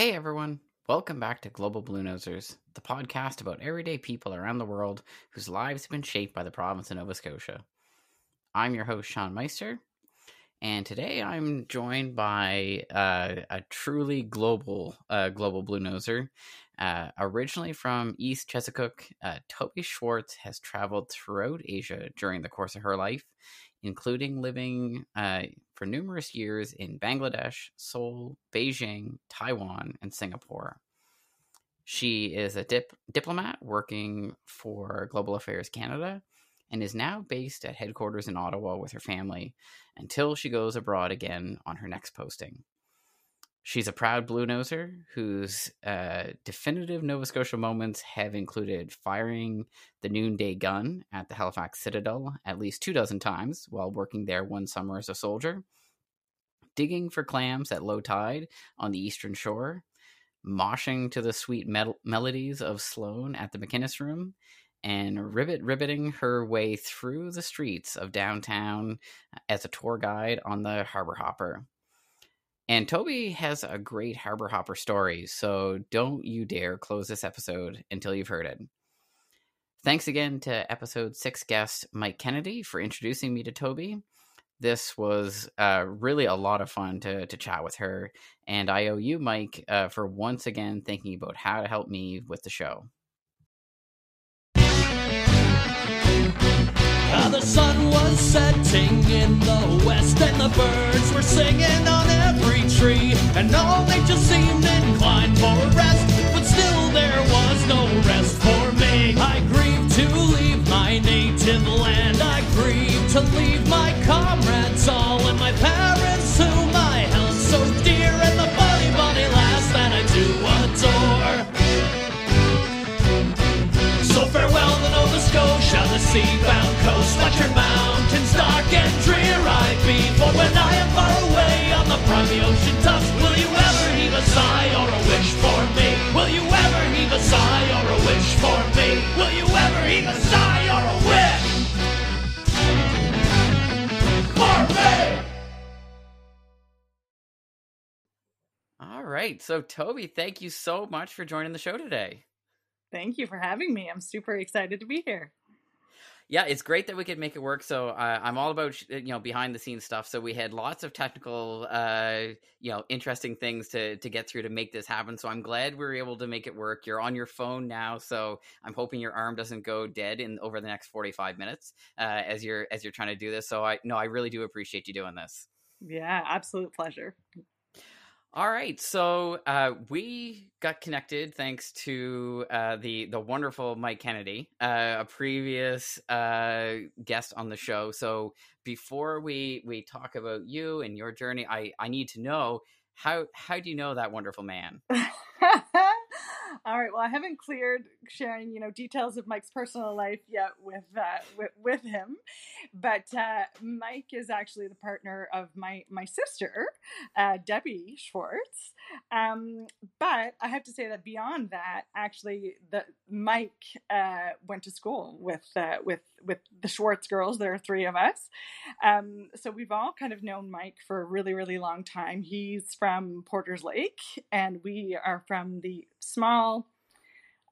Hey everyone, welcome back to Global Bluenosers, the podcast about everyday people around the world whose lives have been shaped by the province of Nova Scotia. I'm your host, Sean Meister, and today I'm joined by uh, a truly global uh, global Bluenoser. Uh, originally from East Chezzetcook, uh, Toby Schwartz has traveled throughout Asia during the course of her life, including living uh, for numerous years in Bangladesh, Seoul, Beijing, Taiwan, and Singapore. She is a dip- diplomat working for Global Affairs Canada and is now based at headquarters in Ottawa with her family until she goes abroad again on her next posting. She's a proud Bluenoser whose uh, definitive Nova Scotia moments have included firing the noonday gun at the Halifax Citadel at least two dozen times while working there one summer as a soldier, digging for clams at low tide on the eastern shore, moshing to the sweet melodies of Sloan at the McInnes Room, and ribbit ribbiting her way through the streets of downtown uh, as a tour guide on the Harbor Hopper. And Toby has a great Harbor Hopper story, so don't you dare close this episode until you've heard it. Thanks again to episode six guest Mike Kennedy for introducing me to Toby. This was uh, really a lot of fun to, to chat with her, and I owe you, Mike, uh, for once again thinking about how to help me with the show. The sun was setting in the west, and the birds were singing on every tree. And all nature seemed inclined for rest, So, Toby, thank you so much for joining the show today. Thank you for having me. I'm super excited to be here yeah, it's great that we could make it work. So uh, I'm all about you know behind the scenes stuff. So we had lots of technical, uh, you know, interesting things to to get through to make this happen. So I'm glad we were able to make it work. You're on your phone now, so I'm hoping your arm doesn't go dead in over the next 45 minutes uh, as you're as you're trying to do this. So I no, I really do appreciate you doing this. Yeah, absolute pleasure. All right, so uh, we got connected thanks to uh, the the wonderful Mike Kennedy, uh, a previous uh, guest on the show. So before we we talk about you and your journey, I I need to know how how do you know that wonderful man? All right. Well, I haven't cleared sharing, you know, details of Mike's personal life yet with uh, with, with him, but uh, Mike is actually the partner of my my sister, uh, Debbie Schwartz. Um, but I have to say that beyond that, actually, the Mike uh, went to school with uh, with with the Schwartz girls. There are three of us, um, so we've all kind of known Mike for a really really long time. He's from Porters Lake, and we are from the small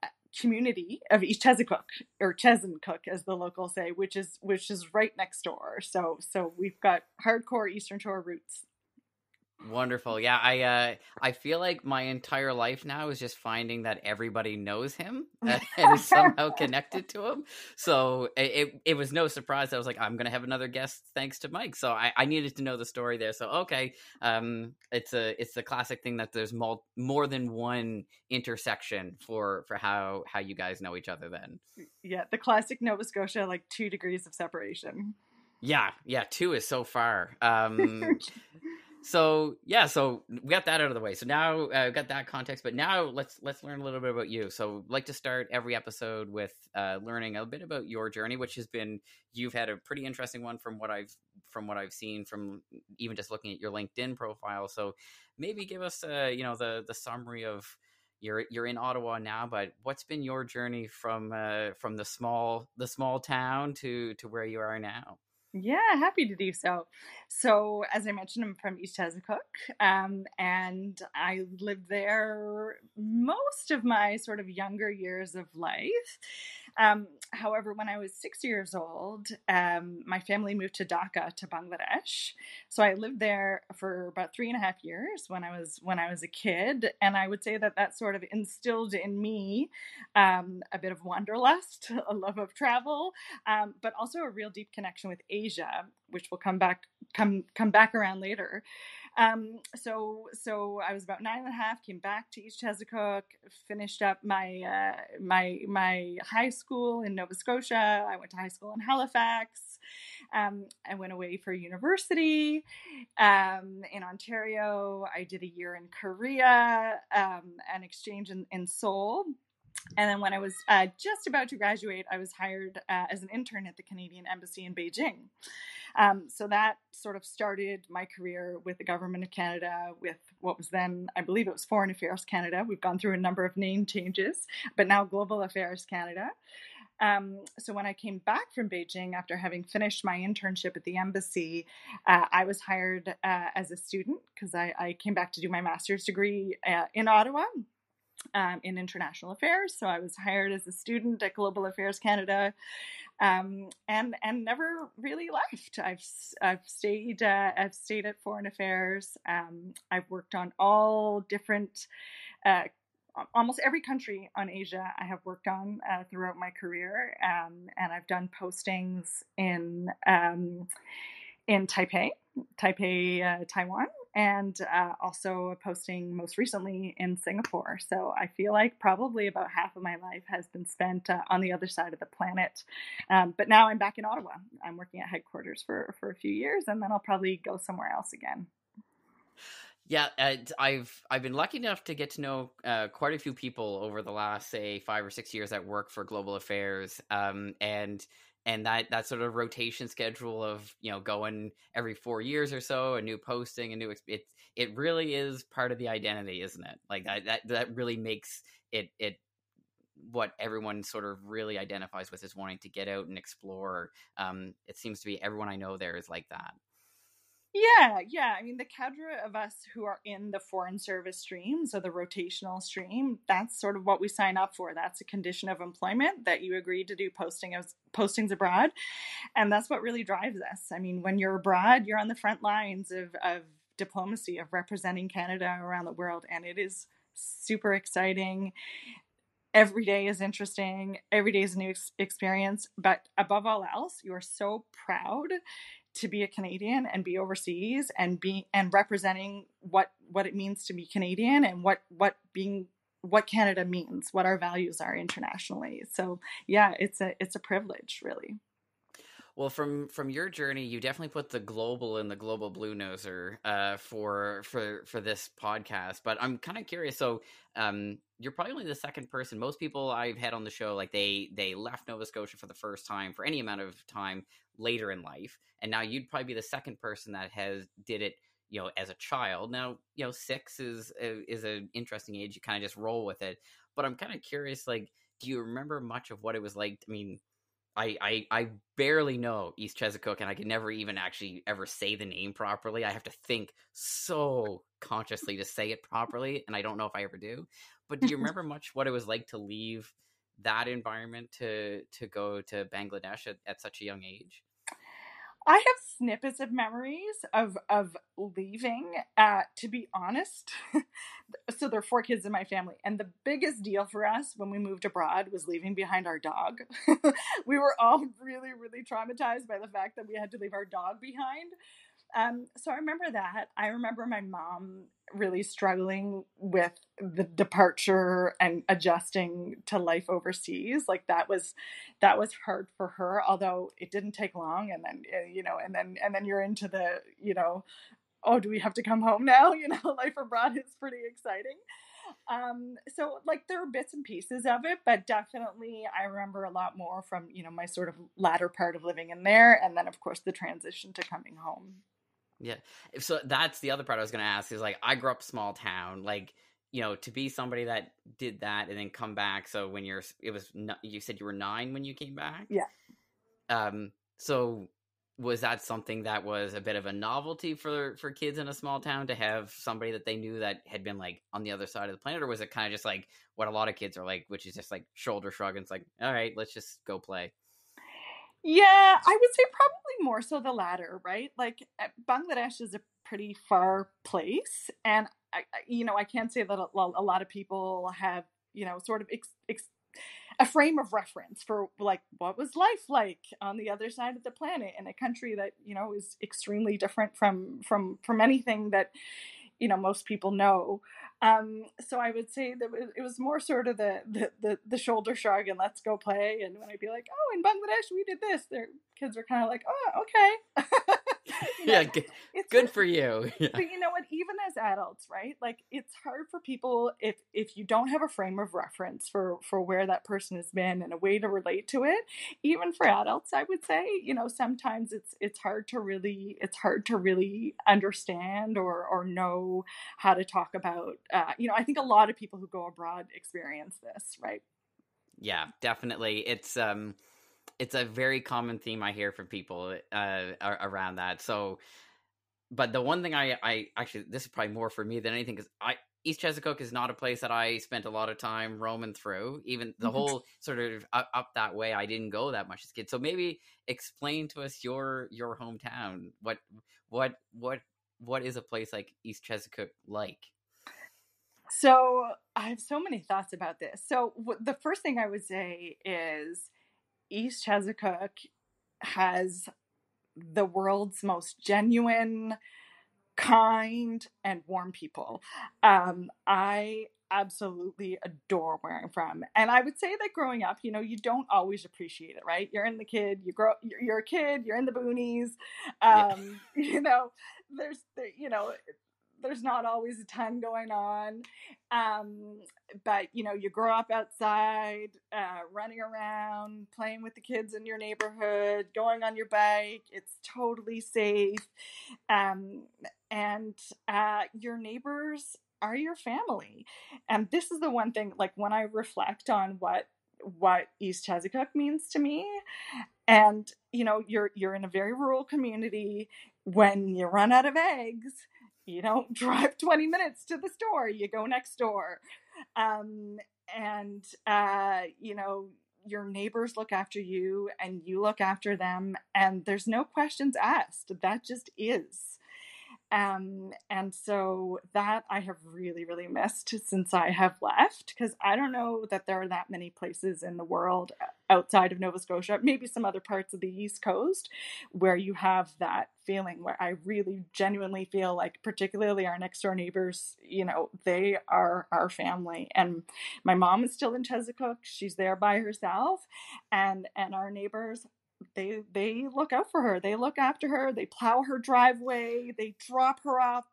uh, community of Chezzetcook or Chesuncook as the locals say, which is which is right next door. So so we've got hardcore Eastern Shore roots Wonderful. Yeah, I uh I feel like my entire life now is just finding that everybody knows him and is somehow connected to him. So it, it, was no surprise. I was like, I'm gonna have another guest thanks to Mike. So I, I needed to know the story there. So okay, um, it's a it's the classic thing that there's more more than one intersection for for how how you guys know each other. Then yeah, the classic Nova Scotia like two degrees of separation. Yeah, yeah, two is so far. Um so yeah so we got that out of the way. So now i uh, got that context but now let's let's learn a little bit about you. So like to start every episode with uh, learning a bit about your journey which has been you've had a pretty interesting one from what i've from what i've seen from even just looking at your linkedin profile. So maybe give us uh, you know the the summary of you're you're in Ottawa now, but what's been your journey from uh, from the small the small town to to where you are now? Yeah, happy to do so. So, as I mentioned, I'm from East Chezzetcook, um, and I lived there most of my sort of younger years of life. Um, however, when I was six years old, um, my family moved to Dhaka to Bangladesh. So I lived there for about three and a half years when I was when I was a kid, and I would say that that sort of instilled in me um, a bit of wanderlust, a love of travel, um, but also a real deep connection with Asia, which will come back come come back around later. Um, so so I was about nine and a half, came back to East Chezzetcook, finished up my uh, my my high school in Nova Scotia. I went to high school in Halifax. Um, I went away for university um, in Ontario. I did a year in Korea, um, an exchange in, in Seoul. And then when I was uh, just about to graduate, I was hired uh, as an intern at the Canadian Embassy in Beijing. Um, so that sort of started my career with the government of Canada, with what was then, I believe it was Foreign Affairs Canada. We've gone through a number of name changes, but now Global Affairs Canada. Um, so when I came back from Beijing after having finished my internship at the embassy, uh, I was hired uh, as a student because I, I, came back to do my master's degree uh, in Ottawa um, in international affairs. So I was hired as a student at Global Affairs Canada, um, and and never really left. I've I've stayed uh, I've stayed at Foreign Affairs. Um, I've worked on all different. Uh, almost every country on Asia I have worked on uh, throughout my career, um, and I've done postings in um, in Taipei, Taipei, uh, Taiwan, and uh, also posting most recently in Singapore. So I feel like probably about half of my life has been spent uh, on the other side of the planet. Um, but now I'm back in Ottawa. I'm working at headquarters for for a few years, and then I'll probably go somewhere else again. Yeah, I've I've been lucky enough to get to know uh, quite a few people over the last say five or six years at work for Global Affairs, um, and and that that sort of rotation schedule of you know going every four years or so a new posting a new it it really is part of the identity isn't it? Like that that, that really makes it it what everyone sort of really identifies with is wanting to get out and explore. Um it seems to be everyone i know there is like that yeah, yeah. I mean, the cadre of us who are in the foreign service stream, so the rotational stream, that's sort of what we sign up for. That's a condition of employment that you agree to do posting of postings abroad, and that's what really drives us. I mean, when you're abroad, you're on the front lines of of diplomacy, of representing Canada around the world, and it is super exciting every day is interesting every day is a new ex- experience but above all else you are so proud to be a Canadian and be overseas and be and representing what what it means to be Canadian and what what being what Canada means, what our values are internationally. So yeah, it's a it's a privilege, really. Well, from from your journey, you definitely put the global in the global bluenoser uh, for for for this podcast. But I'm kind of curious. So, um, you're probably only the second person. Most people I've had on the show, like they they left Nova Scotia for the first time for any amount of time later in life, and now you'd probably be the second person that has did it. You know, as a child. Now, you know, six is is an interesting age. You kind of just roll with it. But I'm kind of curious. Like, do you remember much of what it was like? I mean I, I I barely know East Chezzetcook, and I can never even actually ever say the name properly. I have to think so consciously to say it properly, and I don't know if I ever do. But do you remember much what it was like to leave that environment to to go to Bangladesh at, at such a young age? I have snippets of memories of of leaving. Uh, to be honest, so there are four kids in my family, and the biggest deal for us when we moved abroad was leaving behind our dog. we were all really, really traumatized by the fact that we had to leave our dog behind. Um, so I remember that. I remember my mom really struggling with the departure and adjusting to life overseas. Like that was that was hard for her, although it didn't take long. And then eh, you know, and then and then you're into the you know, oh, do we have to come home now? You know, life abroad is pretty exciting. Um, so like there were bits and pieces of it, but definitely I remember a lot more from you know my sort of latter part of living in there, and then of course the transition to coming home. Yeah. So that's the other part I was going to ask is like, I grew up small town, like, you know, to be somebody that did that and then come back. So when you're, it was, you said you were nine when you came back. Yeah. Um, so was that something that was a bit of a novelty for for kids in a small town to have somebody that they knew that had been like on the other side of the planet or was it kind of just like what a lot of kids are like which is just like shoulder shrug and it's like all right let's just go play yeah i would say probably more so the latter right? Like eh, bangladesh is a pretty far place and I, you know i can't say that a, a lot of people have you know sort of ex, ex, a frame of reference for like what was life like on the other side of the planet in a country that you know is extremely different from from from anything that you know most people know. Um, so i would say that it was more sort of the, the, the the shoulder shrug and let's go play. And when i'd be like oh in bangladesh we did this their kids were kind of like oh okay know, yeah, good, good for you. Yeah. But you know what? Even as adults, right? Like it's hard for people if if you don't have a frame of reference for for where that person has been and a way to relate to it. Even for adults, I would say, you know, sometimes it's it's hard to really it's hard to really understand or or know how to talk about. Uh, you know, I think a lot of people who go abroad experience this, right? Yeah, definitely. It's um it's a very common theme I hear from people uh, around that. So, but the one thing I, I actually this is probably more for me than anything because I East Chezzetcook is not a place that I spent a lot of time roaming through. Even the mm-hmm. whole sort of up, up, that way, I didn't go that much as a kid. So maybe explain to us your your hometown. What what what what is a place like East Chezzetcook like? So I have so many thoughts about this. So w- the first thing I would say is East Chezzetcook has the world's most genuine, kind, and warm people. Um, I absolutely adore where I'm from. And I would say that growing up, you know, you don't always appreciate it, right? You're in the kid, you grow, you're, a kid, you're in the boonies. Um, yeah. You know, there's, you know, there's not always a ton going on. Um, but you know, you grow up outside, uh, running around, playing with the kids in your neighborhood, going on your bike. It's totally safe. Um, and uh, your neighbors are your family. And this is the one thing, like when I reflect on what what East Chezzetcook means to me. And you know, you're you're in a very rural community. When you run out of eggs, you don't drive 20 minutes to the store you go next door. Um, and uh, you know your neighbors look after you and you look after them and there's no questions asked. That just is um, and so that I have really, really missed since I have left because I don't know that there are that many places in the world uh, outside of Nova Scotia, maybe some other parts of the East Coast, where you have that feeling where I really genuinely feel like, particularly our next door neighbors, you know, they are our family. And my mom is still in Chezzetcook; she's there by herself, and and our neighbors they they look out for her. They look after her. They plow her driveway. They drop her off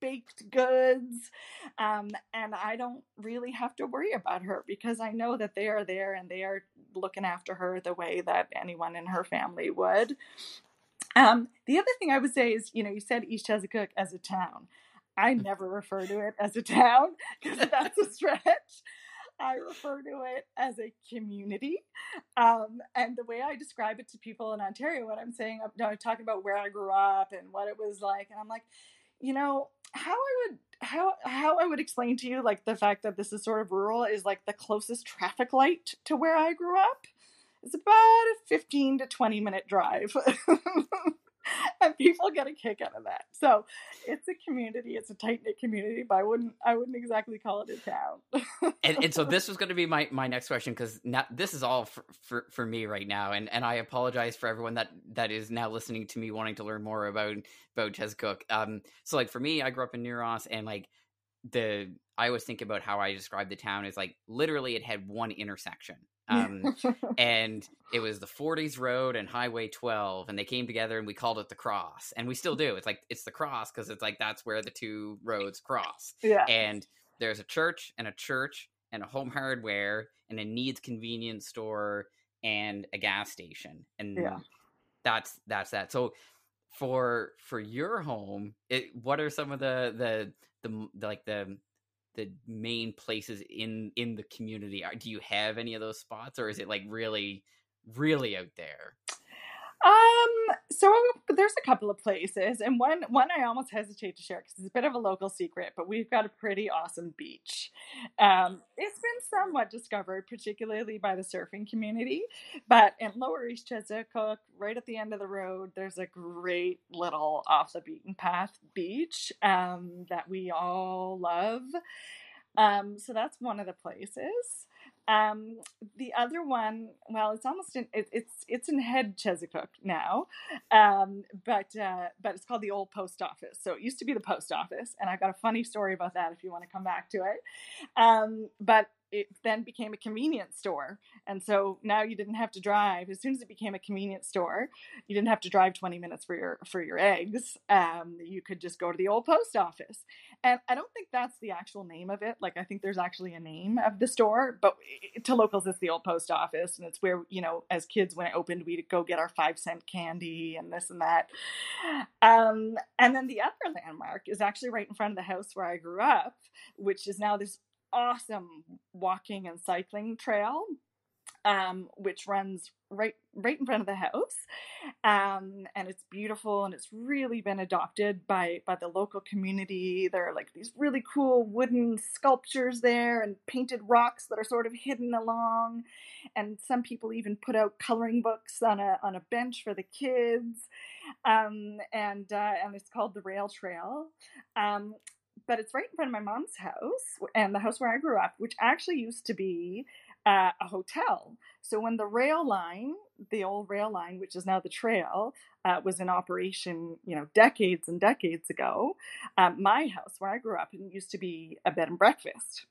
baked goods. Um, and I don't really have to worry about her because I know that they are there and they are looking after her the way that anyone in her family would. Um, the other thing I would say is, you know, you said East Chezzetcook as a town. I never refer to it as a town because that's a stretch. I refer to it as a community. Um, and the way I describe it to people in Ontario, when I'm saying, I'm, I'm talking about where I grew up and what it was like, and I'm like, you know, how I would how how I would explain to you like the fact that this is sort of rural is like the closest traffic light to where I grew up. It's about a 15 to 20 minute drive. and people get a kick out of that. So it's a community. It's a tight knit community, but I wouldn't I wouldn't exactly call it a town. and, and so this was going to be my, my next question because now this is all for, for, for me right now, and, and I apologize for everyone that that is now listening to me wanting to learn more about about cook Um, so like for me, I grew up in New Ross, and like the I always think about how I describe the town is like literally it had one intersection um, and it was the 40s road and highway 12 and they came together and we called it the cross and we still do it's like it's the cross because it's like that's where the two roads cross yeah and there's a church and a church and a home hardware and a needs convenience store and a gas station and yeah. that's that's that so for for your home it, what are some of the the the, like the the main places in in the community? Are, Do you have any of those spots, or is it like really, really out there? Um, so there's a couple of places, and one one I almost hesitate to share because it's a bit of a local secret, but we've got a pretty awesome beach. Um, it's been somewhat discovered, particularly by the surfing community, but in Lower East Chezzetcook, right at the end of the road, there's a great little off the beaten path beach um, that we all love. Um, so that's one of the places. Um, the other one, well, it's almost in it, it's it's in Head Chezzetcook now, um, but uh, but it's called the Old Post Office. So it used to be the post office, and I've got a funny story about that if you want to come back to it. Um, but it then became a convenience store. And so now you didn't have to drive. As soon as it became a convenience store, you didn't have to drive 20 minutes for your for your eggs. Um, you could just go to the old post office. And I don't think that's the actual name of it. Like I think there's actually a name of the store, but to locals it's the old post office, and it's where you know as kids when it opened we'd go get our five cent candy and this and that. Um, and then the other landmark is actually right in front of the house where I grew up, which is now this awesome walking and cycling trail um, which runs right right in front of the house, um, and it's beautiful and it's really been adopted by by the local community. There are like these really cool wooden sculptures there and painted rocks that are sort of hidden along, and some people even put out coloring books on a on a bench for the kids, um, and uh, and it's called the Rail Trail. Um, but it's right in front of my mom's house and the house where I grew up, which actually used to be uh, a hotel. So when the rail line, the old rail line, which is now the trail, uh, was in operation, you know, decades and decades ago, um, my house where I grew up used to be a bed and breakfast.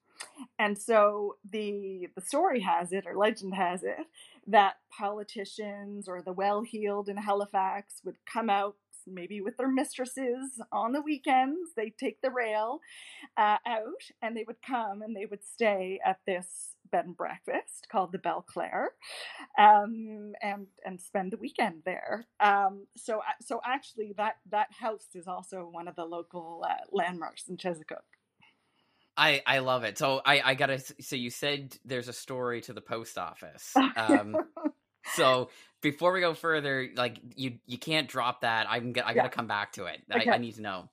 And so the the story has it, or legend has it, that politicians or the well-heeled in Halifax would come out maybe with their mistresses on the weekends. They'd take the rail uh, out and they would come and they would stay at this bed and breakfast called the Belclair, um, and and spend the weekend there. Um, so so actually, that that house is also one of the local uh, landmarks in Chezzetcook. I I love it. So I I gotta. So you said there's a story to the post office. Um, so before we go further, like you you can't drop that. I'm I gotta yeah. come back to it. Okay. I, I need to know.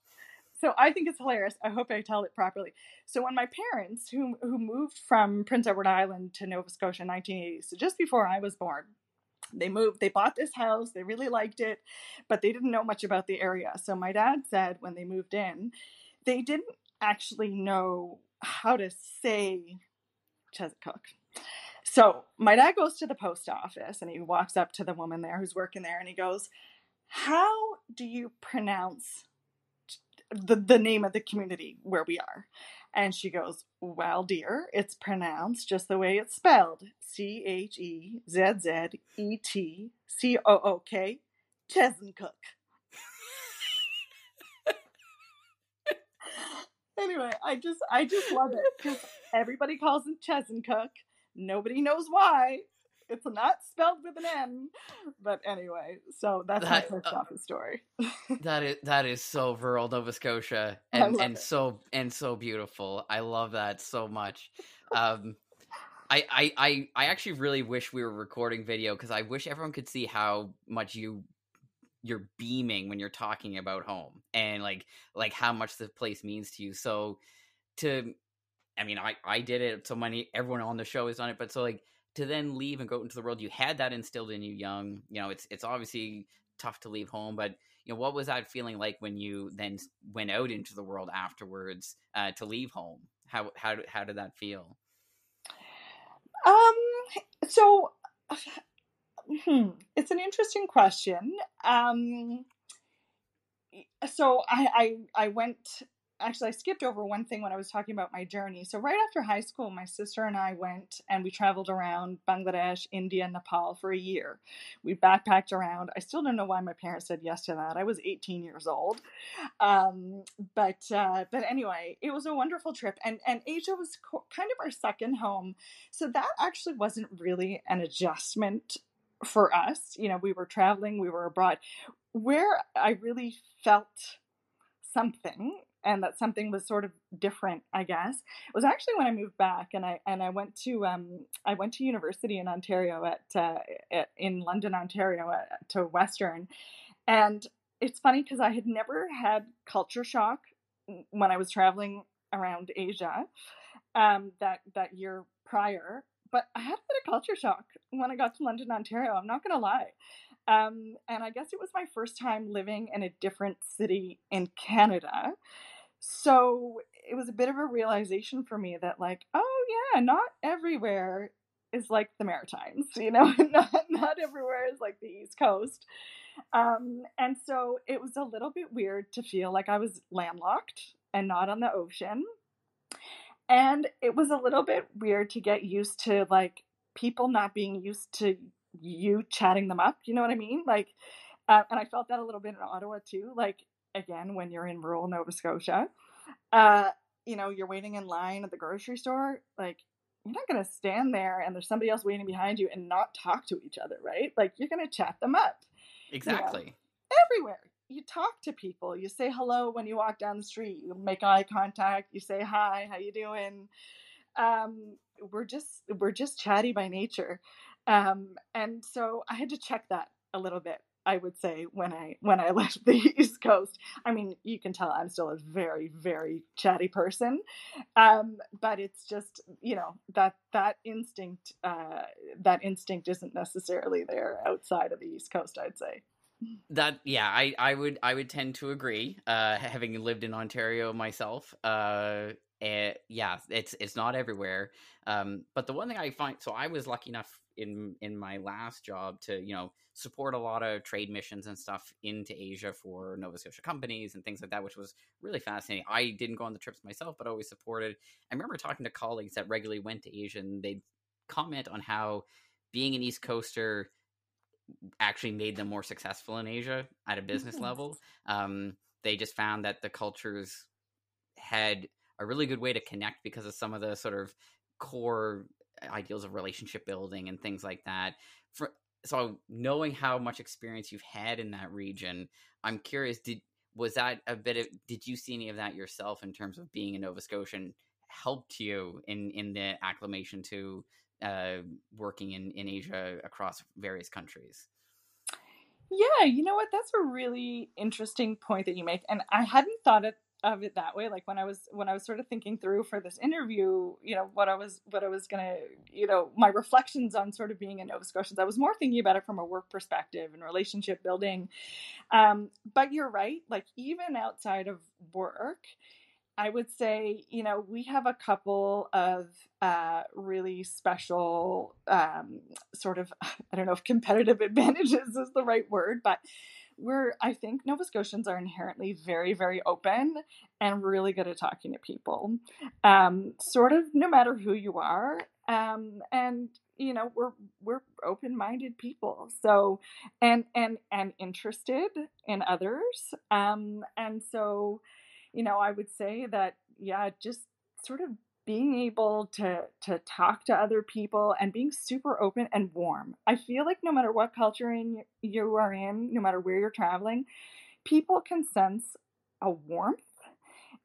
So I think it's hilarious. I hope I tell it properly. So when my parents, who who moved from Prince Edward Island to Nova Scotia in 1980, so just before I was born, they moved. They bought this house. They really liked it, but they didn't know much about the area. So my dad said when they moved in, they didn't actually know how to say Chezzetcook. So my dad goes to the post office and he walks up to the woman there who's working there and he goes, How do you pronounce the, the name of the community where we are? And she goes, Well, dear, it's pronounced just the way it's spelled C H E Z Z E T C O O K, Chesencook. anyway, I just I just love it because everybody calls him Chesencook. Nobody knows why. It's not spelled with an N. But anyway, so that's that, my first uh, office story. that is that is so rural Nova Scotia and, and so and so beautiful. I love that so much. Um I, I, I, I actually really wish we were recording video because I wish everyone could see how much you you're beaming when you're talking about home and like like how much the place means to you. So to I mean, I I did it. So many everyone on the show has done it, but so like to then leave and go into the world, you had that instilled in you young. You know, it's it's obviously tough to leave home, but you know, what was that feeling like when you then went out into the world afterwards uh, to leave home? How how how did that feel? Um. So. Hmm, it's an interesting question. Um, so I, I I went actually I skipped over one thing when I was talking about my journey. So right after high school, my sister and I went and we traveled around Bangladesh, India, Nepal for a year. We backpacked around. I still don't know why my parents said yes to that. I was 18 years old, um, but uh, but anyway, it was a wonderful trip, and and Asia was co- kind of our second home. So that actually wasn't really an adjustment for us. You know, we were traveling, we were abroad. Where I really felt something and that something was sort of different i guess. It was actually when i moved back and i and i went to um i went to university in ontario at, uh, at in london ontario at, to western. And it's funny because i had never had culture shock when i was traveling around asia um that that year prior but i had a bit of culture shock when i got to london ontario i'm not gonna lie. Um, and I guess it was my first time living in a different city in Canada. So it was a bit of a realization for me that, like, oh, yeah, not everywhere is like the Maritimes, you know, not, not everywhere is like the East Coast. Um, and so it was a little bit weird to feel like I was landlocked and not on the ocean. And it was a little bit weird to get used to like people not being used to you chatting them up. You know what I mean? Like, uh, and I felt that a little bit in Ottawa too. Like, again, when you're in rural Nova Scotia, uh, you know, you're waiting in line at the grocery store. Like, you're not going to stand there and there's somebody else waiting behind you and not talk to each other, right? Like, you're going to chat them up. Exactly. You know? Everywhere. You talk to people. You say hello when you walk down the street. You make eye contact. You say hi. How you doing? Um, we're just we're just chatty by nature. Um, and so I had to check that a little bit. I would say when I when I left the East Coast. I mean, you can tell I'm still a very very chatty person, um, but it's just you know that that instinct uh, that instinct isn't necessarily there outside of the East Coast. I'd say that yeah i i would i would tend to agree uh having lived in ontario myself uh and yeah it's it's not everywhere um but the one thing i find so i was lucky enough in in my last job to you know support a lot of trade missions and stuff into Asia for Nova Scotia companies and things like that, which was really fascinating. I didn't go on the trips myself, but always supported. I remember talking to colleagues that regularly went to Asia, and they'd comment on how being an East Coaster actually made them more successful in Asia at a business level. Um, they just found that the cultures had a really good way to connect because of some of the sort of core ideals of relationship building and things like that. For, so knowing how much experience you've had in that region, I'm curious, did was that a bit of did you see any of that yourself in terms of being a Nova Scotian helped you in in the acclimation to uh, working in, in Asia across various countries? Yeah, you know what? That's a really interesting point that you make. And I hadn't thought it of it that way. Like when i was when i was sort of thinking through for this interview you know what i was what i was gonna you know my reflections on sort of being in nova scotians i was more thinking about it from a work perspective and relationship building. Um, but you're right like even outside of work I would say, you know, we have a couple of uh, really special um, sort of, I don't know if competitive advantages is the right word, but we're I think Nova Scotians are inherently very very open and really good at talking to people, um, sort of no matter who you are, um, and you know we're we're open minded people. So and and and interested in others, um, and so you know I would say that yeah, just sort of being able to to talk to other people and being super open and warm. I feel like no matter what culture in you are in, no matter where you're traveling, people can sense a warmth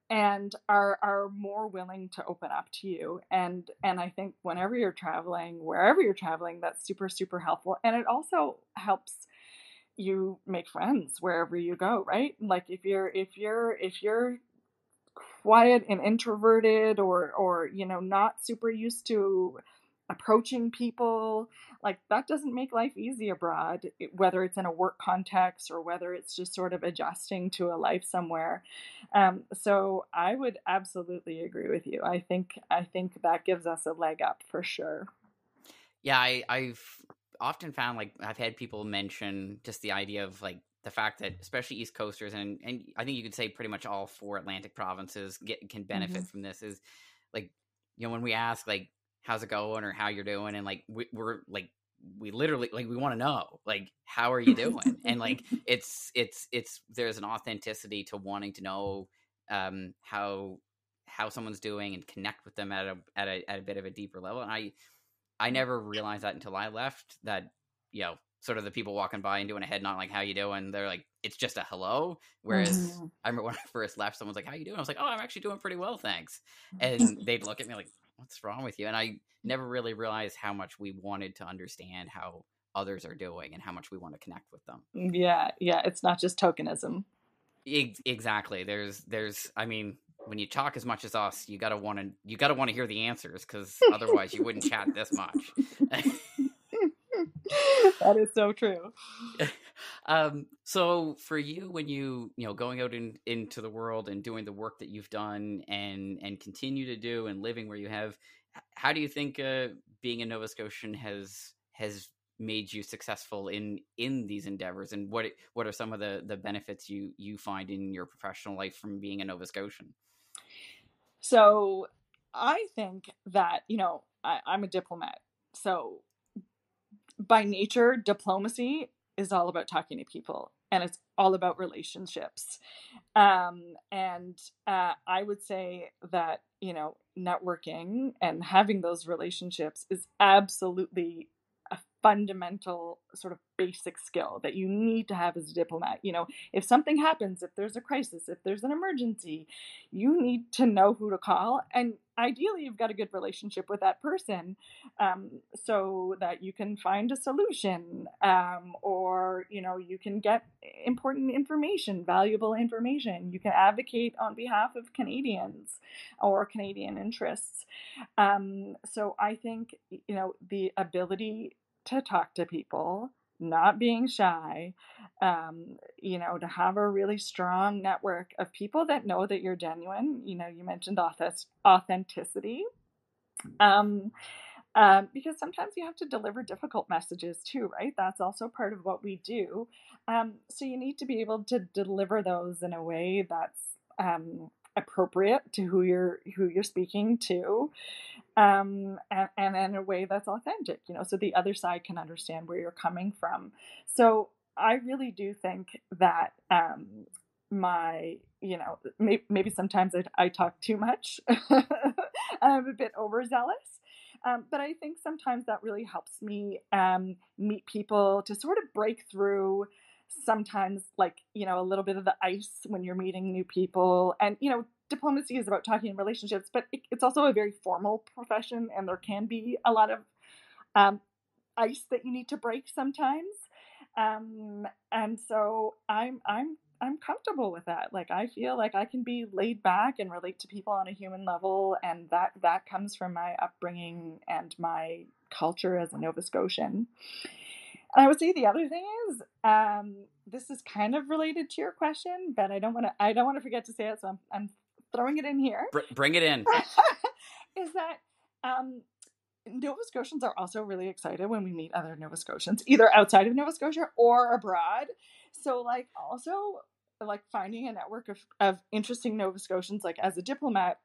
and are are more willing to open up to you and and I think whenever you're traveling, wherever you're traveling, that's super super helpful and it also helps you make friends wherever you go, right? Like if you're if you're if you're quiet and introverted or or you know not super used to approaching people. Like that doesn't make life easy abroad whether it's in a work context or whether it's just sort of adjusting to a life somewhere. Um, so i would absolutely agree with you. I think i think that gives us a leg up for sure. Yeah I, i've often found like i've had people mention just the idea of like the fact that especially East Coasters and and I think you could say pretty much all four Atlantic provinces get can benefit mm-hmm. from this is like you know when we ask like how's it going? or how you're doing? and like we, we're like we literally like we want to know like how are you doing? and like it's it's it's there's an authenticity to wanting to know um how how someone's doing and connect with them at a at a at a bit of a deeper level and I I never realized that until I left that you know sort of the people walking by and doing a head nod like how you doing? They're like it's just a hello. Whereas mm-hmm. i remember when i first left someone's like how you doing? I was like oh i'm actually doing pretty well thanks. And they'd look at me like what's wrong with you? And i never really realized how much we wanted to understand how others are doing and how much we want to connect with them. Yeah yeah it's not just tokenism. Exactly there's there's i mean when you talk as much as us you gotta want to you gotta want to hear the answers because otherwise you wouldn't chat this much that is so true. Um, so for you, when you you know going out in, into the world and doing the work that you've done and and continue to do and living where you have, how do you think uh, being a Nova Scotian has has made you successful in in these endeavors and what what are some of the the benefits you you find in your professional life from being a Nova Scotian? So I think that you know I, I'm a diplomat, so by nature, diplomacy is all about talking to people and it's all about relationships. Um, and uh, I would say that, you know, networking and having those relationships is absolutely fundamental sort of basic skill that you need to have as a diplomat. You know, if something happens, if there's a crisis, if there's an emergency, you need to know who to call. And ideally, you've got a good relationship with that person um, so that you can find a solution um, or, you know, you can get important information, valuable information. You can advocate on behalf of Canadians or Canadian interests. Um, so I think, you know, the ability to talk to people, not being shy, um, you know, to have a really strong network of people that know that you're genuine. You know, you mentioned authenticity. Um, um, because sometimes you have to deliver difficult messages too, right? That's also part of what we do. Um, so you need to be able to deliver those in a way that's um, appropriate to who you're who you're speaking to um, and, and in a way that's authentic, you know, so the other side can understand where you're coming from. So I really do think that um, my, you know, maybe, maybe sometimes I, I, talk too much. I'm a bit overzealous. Um, but I think sometimes that really helps me um, meet people to sort of break through sometimes like you know a little bit of the ice when you're meeting new people and you know diplomacy is about talking in relationships, but it, it's also a very formal profession, and there can be a lot of um, ice that you need to break sometimes. Um, and so I'm I'm I'm comfortable with that. Like I feel like I can be laid back and relate to people on a human level, and that that comes from my upbringing and my culture as a Nova Scotian. And I would say the other thing is, um, this is kind of related to your question, but I don't want to. I don't want to forget to say it, so I'm, I'm throwing it in here. Br- bring it in. is that um, Nova Scotians are also really excited when we meet other Nova Scotians, either outside of Nova Scotia or abroad. So, like, also like finding a network of, of interesting Nova Scotians, like as a diplomat,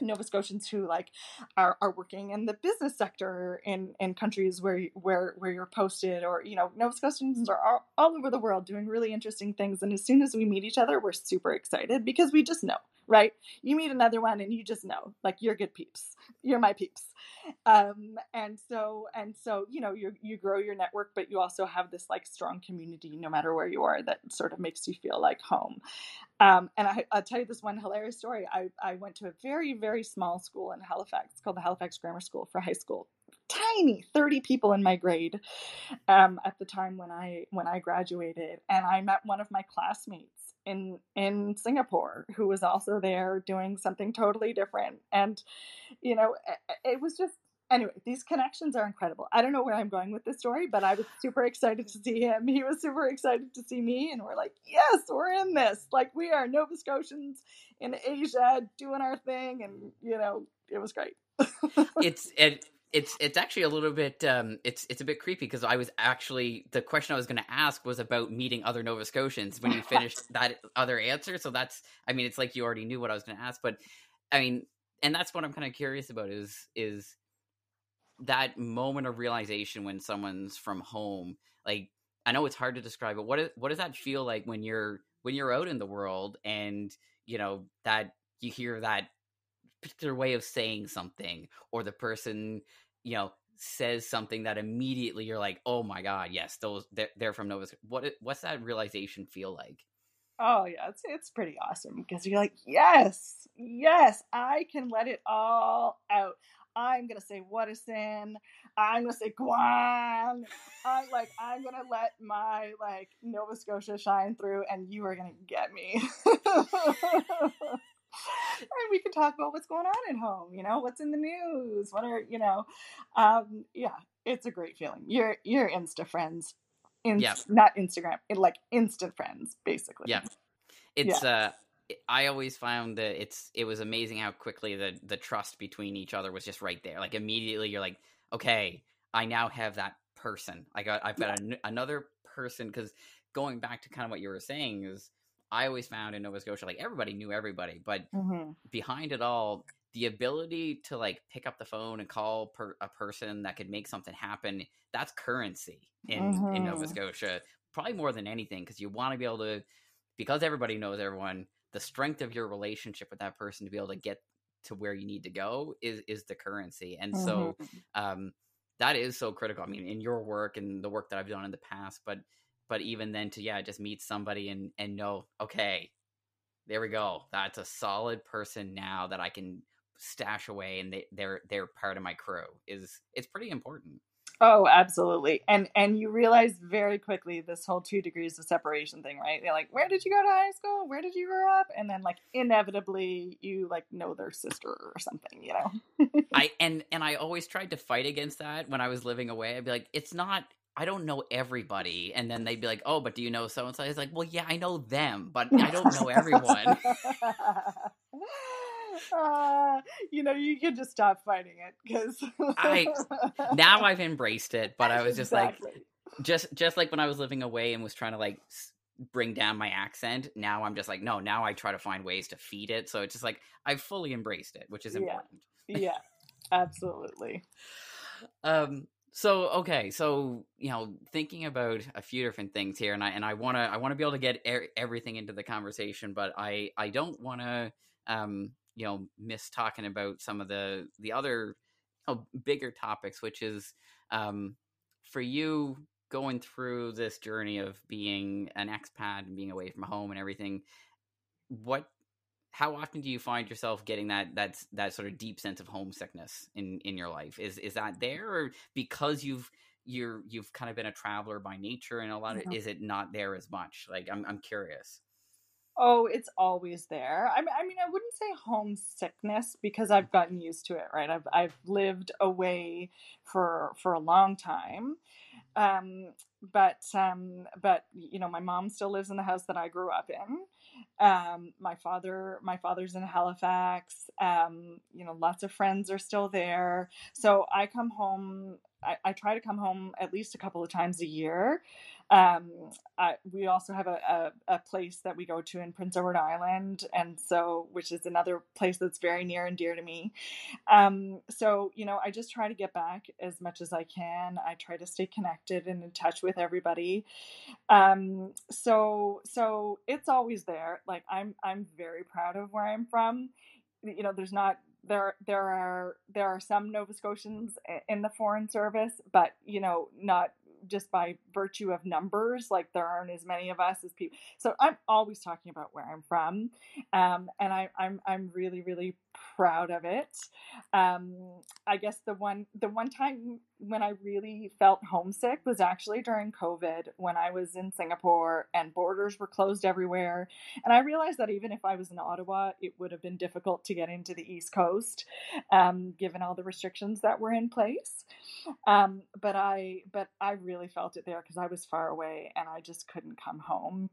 Nova Scotians who like are, are working in the business sector in, in countries where where where you're posted or you know Nova Scotians are all, all over the world doing really interesting things and as soon as we meet each other we're super excited because we just know right? You meet another one and you just know, like you're good peeps. You're my peeps. Um, and so and so, you know, you you grow your network, but you also have this like strong community no matter where you are that sort of makes you feel like home. Um, and I, will tell you this one hilarious story. I, I went to a very, very small school in Halifax called the Halifax Grammar School for high school tiny 30 people in my grade um, at the time when i when i graduated and i met one of my classmates in in Singapore who was also there doing something totally different. And you know it was just anyway these connections are incredible. I don't know where i'm going with this story but i was super excited to see him. He was super excited to see me and we're like yes we're in this. Like we are nova scotians in asia doing our thing and you know it was great. It's it it's it's actually a little bit um, it's it's a bit creepy because I was actually the question I was going to ask was about meeting other Nova Scotians when you finished that other answer. So that's I mean it's like you already knew what I was going to ask, but I mean, and that's what I'm kind of curious about is is that moment of realization when someone's from home. Like I know it's hard to describe, but what is, what does that feel like when you're when you're out in the world and you know that you hear that particular way of saying something or the person you know says something that immediately you're like, oh my god, yes, those they're, they're from Nova. Scotia. what what's that realization feel like? Oh yeah, it's it's pretty awesome because you're like, yes, yes, I can let it all out. I'm gonna say what a sin. I'm gonna say Guan. I'm like I'm gonna let my like Nova Scotia shine through, and you are gonna get me. and we can talk about what's going on at home. You know, what's in the news. What are you know? Um, yeah, it's a great feeling. You're you're Insta friends. In, yeah. not Instagram, it, like instant friends, basically. Yeah, it's yeah. uh I always found that it's it was amazing how quickly the the trust between each other was just right there. Like immediately, you're like, okay, I now have that person. I got I've got yeah. another person because going back to kind of what you were saying is I always found in Nova Scotia like everybody knew everybody, but mm-hmm. behind it all, the ability to like pick up the phone and call per, a person that could make something happen that's currency in mm-hmm. in Nova mm-hmm. Scotia probably more than anything because you want to be able to because everybody knows everyone the strength of your relationship with that person to be able to get to where you need to go is is the currency and mm-hmm. so um that is so critical i mean in your work and the work that i've done in the past but but even then to yeah just meet somebody and and know okay there we go that's a solid person now that i can stash away and they, they're they're part of my crew is it's pretty important Oh, absolutely. And and you realize very quickly this whole two degrees of separation thing, right? They're like, where did you go to high school? Where did you grow up? And then like inevitably you like know their sister or something, you know. I and and I always tried to fight against that when I was living away. I'd be like, it's not I don't know everybody. And then they'd be like, oh, but do you know so and so? I was like, well, yeah, I know them, but I don't know everyone. uh, you know, you can just stop fighting it because I now I've embraced it, but I was just exactly. like, just just like when I was living away and was trying to like bring down my accent. Now I'm just like, no. Now I try to find ways to feed it. So it's just like I've fully embraced it, which is important. Yeah, yeah absolutely. um so okay so you know thinking about a few different things here and i and i want to i want to be able to get er- everything into the conversation but i i don't want to um you know miss talking about some of the the other you know, bigger topics which is um for you going through this journey of being an expat and being away from home and everything what how often do you find yourself getting that that that sort of deep sense of homesickness in in your life is is that there or because you've you're you've kind of been a traveler by nature and a lot of mm-hmm. is it not there as much like i'm i'm curious Oh, it's always there. I mean, I mean, I wouldn't say homesickness because I've gotten used to it, right? I've I've lived away for for a long time, um, but um, but you know, my mom still lives in the house that I grew up in. Um, my father, my father's in Halifax. Um, you know, lots of friends are still there. So I come home. I, I try to come home at least a couple of times a year. Um, I, we also have a, a, a, place that we go to in Prince Edward Island, and so which is another place that's very near and dear to me. Um, so you know, I just try to get back as much as I can. I try to stay connected and in touch with everybody. Um, so so it's always there. Like I'm I'm very proud of where I'm from. You know, there's not there there are there are some Nova Scotians in the foreign service, but you know not just by virtue of numbers like there aren't as many of us as people so i'm always talking about where i'm from um, and I, I'm, I'm really really proud of it. Um, i guess the one the one time when i really felt homesick was actually during covid when i was in singapore and borders were closed everywhere. And i realized that even if i was in ottawa it would have been difficult to get into the east coast um, given all the restrictions that were in place. Um, but i but i really felt it there because I was far away and I just couldn't come home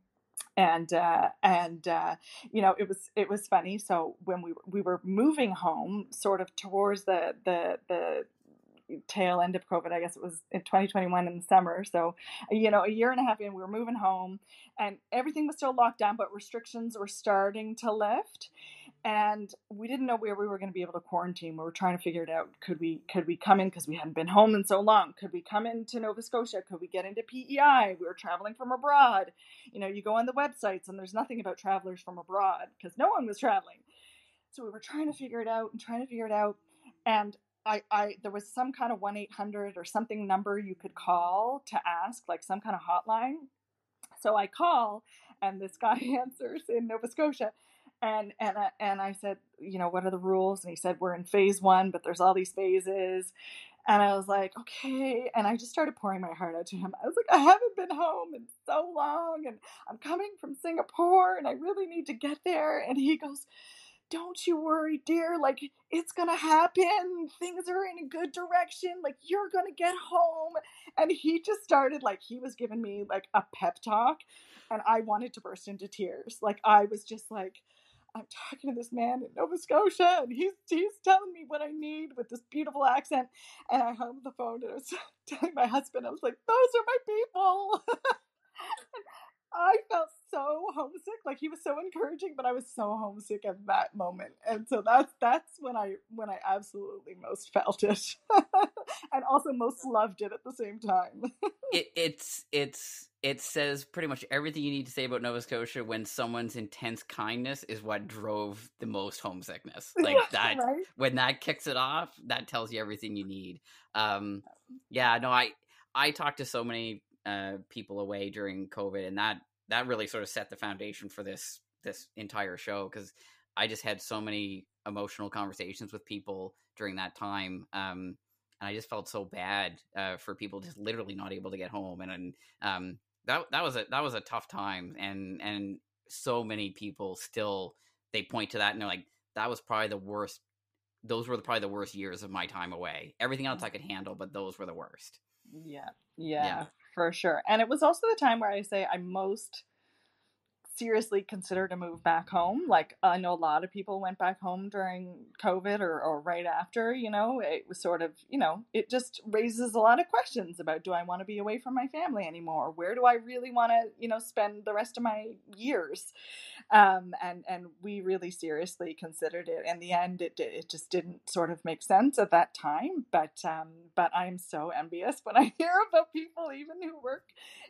and uh, and uh, you know it was it was funny. So when we we were moving home, sort of towards the the the tail end of COVID, I guess it was in 2021 in the summer. So you know a year and a half in, we were moving home, and everything was still locked down, but restrictions were starting to lift and we didn't know where we were going to be able to quarantine. We were trying to figure it out. Could we could we come in because we hadn't been home in so long? Could we come into Nova Scotia? Could we get into PEI? We were traveling from abroad. You know, you go on the websites and there's nothing about travelers from abroad because no one was traveling. So we were trying to figure it out and trying to figure it out. And I, I there was some kind of 1-800 or something number you could call to ask like some kind of hotline so i call and this guy answers in nova scotia and and I, and I said, you know, what are the rules? And he said, we're in phase one, but there's all these phases. And I was like, okay. And I just started pouring my heart out to him. I was like, I haven't been home in so long, and I'm coming from Singapore, and I really need to get there. And he goes, don't you worry, dear. Like, it's going to happen. Things are in a good direction. Like, you're going to get home. And he just started, like, he was giving me, like, a pep talk. And I wanted to burst into tears. Like, I was just like, I'm talking to this man in Nova Scotia, and he's he's telling me what I need with this beautiful accent. And I hung up the phone and I was telling my husband, I was like, "Those are my people." I felt so homesick. Like he was so encouraging, but I was so homesick at that moment. And so that's that's when I when I absolutely most felt it. and also most loved it at the same time. it, it's it's it says pretty much everything you need to say about Nova Scotia when someone's intense kindness is what drove the most homesickness. Like that right? when that kicks it off, that tells you everything you need. Um yeah, no, I I talked to so many uh, people away during COVID, and that that really sort of set the foundation for this this entire show because I just had so many emotional conversations with people during that time. Um, and I just felt so bad uh, for people just literally not able to get home, and, and um, that that was a that was a tough time, and and so many people still they point to that and they're like that was probably the worst. Those were the, probably the worst years of my time away. Everything else I could handle, but those were the worst. Yeah, yeah, yeah, for sure. And it was also the time where I say I most seriously consider to move back home. Like I know a lot of people went back home during COVID or, or right after, you know, it was sort of, you know, it just raises a lot of questions about do I want to be away from my family anymore? Where do I really want to, you know, spend the rest of my years? Um, and, and we really seriously considered it. In the end, it, it just didn't sort of make sense at that time. But, um, but I'm so envious when I hear about people even who work,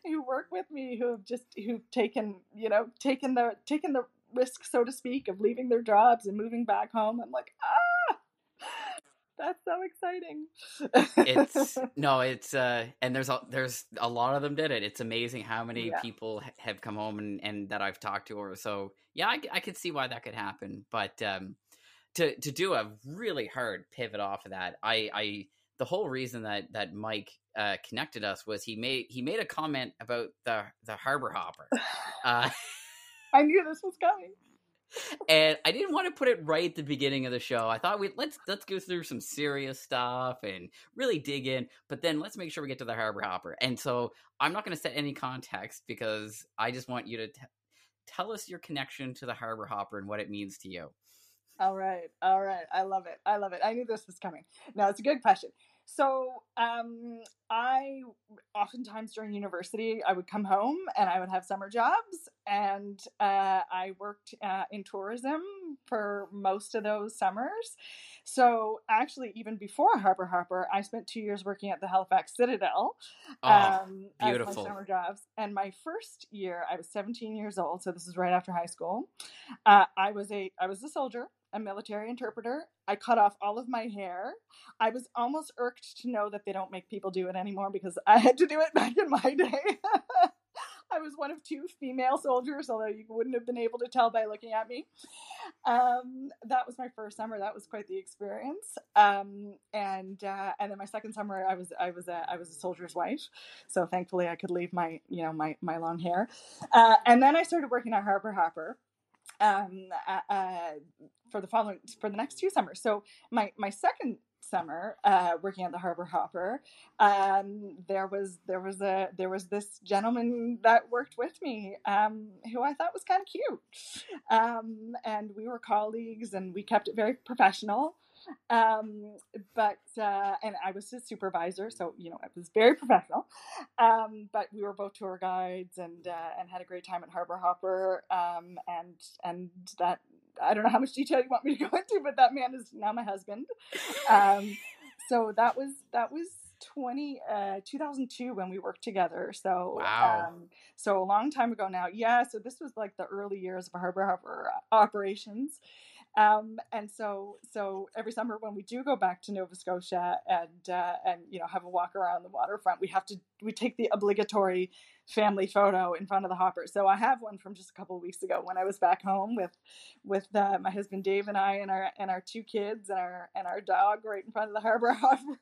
who work with me who have just, who've taken, you know, taken the taken the risk, so to speak, of leaving their jobs and moving back home. I'm like, ah, that's so exciting. it's no, it's uh, and there's a there's a lot of them did it. It's amazing how many yeah. people have come home and and that I've talked to, or so. Yeah, I, I could see why that could happen, but um, to to do a really hard pivot off of that, I I the whole reason that that Mike uh, connected us was he made he made a comment about the the harbor hopper. Uh, I knew this was coming. and I didn't want to put it right at the beginning of the show. I thought we let's let's go through some serious stuff and really dig in, but then let's make sure we get to the harbor hopper. And so I'm not going to set any context because I just want you to t- tell us your connection to the harbor hopper and what it means to you. All right, all right. I love it. I love it. I knew this was coming. No, it's a good question. So, um, I oftentimes during university, I would come home and I would have summer jobs, and uh, I worked uh, in tourism for most of those summers. So, actually, even before Harbor Hopper, I spent two years working at the Halifax Citadel. Oh, um, beautiful. Summer jobs. And my first year, I was 17 years old, so this is right after high school. Uh, I was a I was a soldier a military interpreter. I cut off all of my hair. I was almost irked to know that they don't make people do it anymore because I had to do it back in my day. I was one of two female soldiers, although you wouldn't have been able to tell by looking at me. Um, that was my first summer. That was quite the experience. Um, and uh, and then my second summer, I was I was a, I was a soldier's wife, so thankfully I could leave my you know my my long hair. Uh, and then I started working at Harbor Hopper um, uh, uh, for the following for the next two summers. So my my second summer uh, working at the Harbor Hopper, um, there was there was a there was this gentleman that worked with me um, who I thought was kind of cute, um, and we were colleagues and we kept it very professional. Um, but uh, and I was his supervisor, so you know it was very professional. Um, but we were both tour guides and uh, and had a great time at Harbor Hopper. Um, and and that I don't know how much detail you want me to go into, but that man is now my husband. Um, so that was that was 20 uh 2002 when we worked together so wow. um so a long time ago now yeah so this was like the early years of harbor hopper operations Um, and so, so every summer when we do go back to Nova Scotia and uh, and you know have a walk around the waterfront, we have to we take the obligatory family photo in front of the hopper. So I have one from just a couple of weeks ago when I was back home with with uh, my husband Dave and I and our and our two kids and our and our dog right in front of the harbor hopper.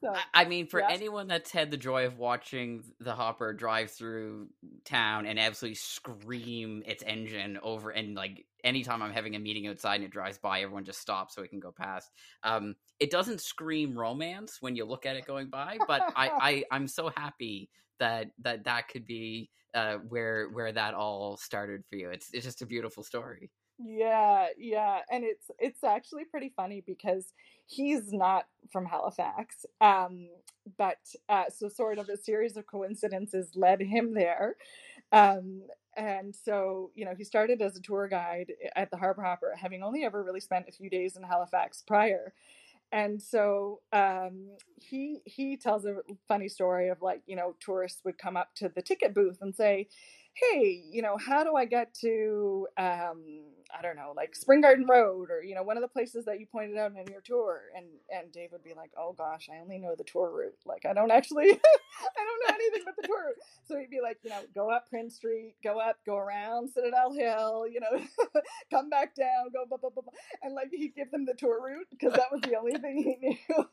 so, I mean, for yeah. anyone that's had the joy of watching the hopper drive through town and absolutely scream its engine over and like anytime I'm having a meeting outside and it drives by, everyone just stops so it can go past. Um, it doesn't scream romance when you look at it going by, but I, I I'm so happy that that that could be uh, where where that all started for you. It's it's just a beautiful story. Yeah, yeah, and it's it's actually pretty funny because he's not from Halifax, um, but uh, so sort of a series of coincidences led him there, um, and so you know he started as a tour guide at the Harbor Hopper, having only ever really spent a few days in Halifax prior, and so um, he he tells a funny story of like you know tourists would come up to the ticket booth and say hey, you know, how do I get to, um, I don't know, like Spring Garden Road or, you know, one of the places that you pointed out in your tour. And, and Dave would be like, oh gosh, I only know the tour route. Like, I don't actually, I don't know anything but the tour route. So he'd be like, you know, go up Prince Street, go up, go around Citadel Hill, you know, come back down, go blah, blah, blah, blah. And like, he'd give them the tour route because that was the only thing he knew.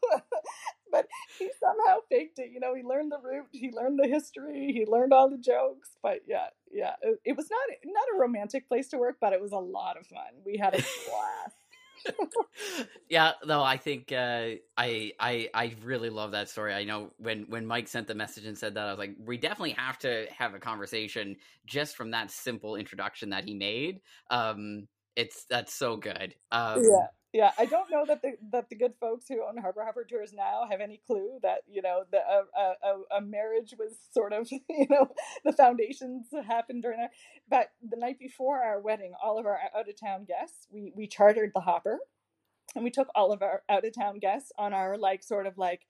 Faked it. You know, he learned the route, he learned the history, he learned all the jokes. But yeah, yeah, it, it was not not a romantic place to work, but it was a lot of fun. We had a blast. yeah, no, I think uh, I I I really love that story. I know when when Mike sent the message and said that, I was like, we definitely have to have a conversation just from that simple introduction that he made. Um, it's that's so good. Um, yeah, yeah, I don't know that the that the good folks who own Harbor Hopper Tours now have any clue that you know the a, a, a marriage was sort of you know the foundations happened during that. But the night before our wedding, all of our out of town guests, we we chartered the Hopper, and we took all of our out of town guests on our like sort of like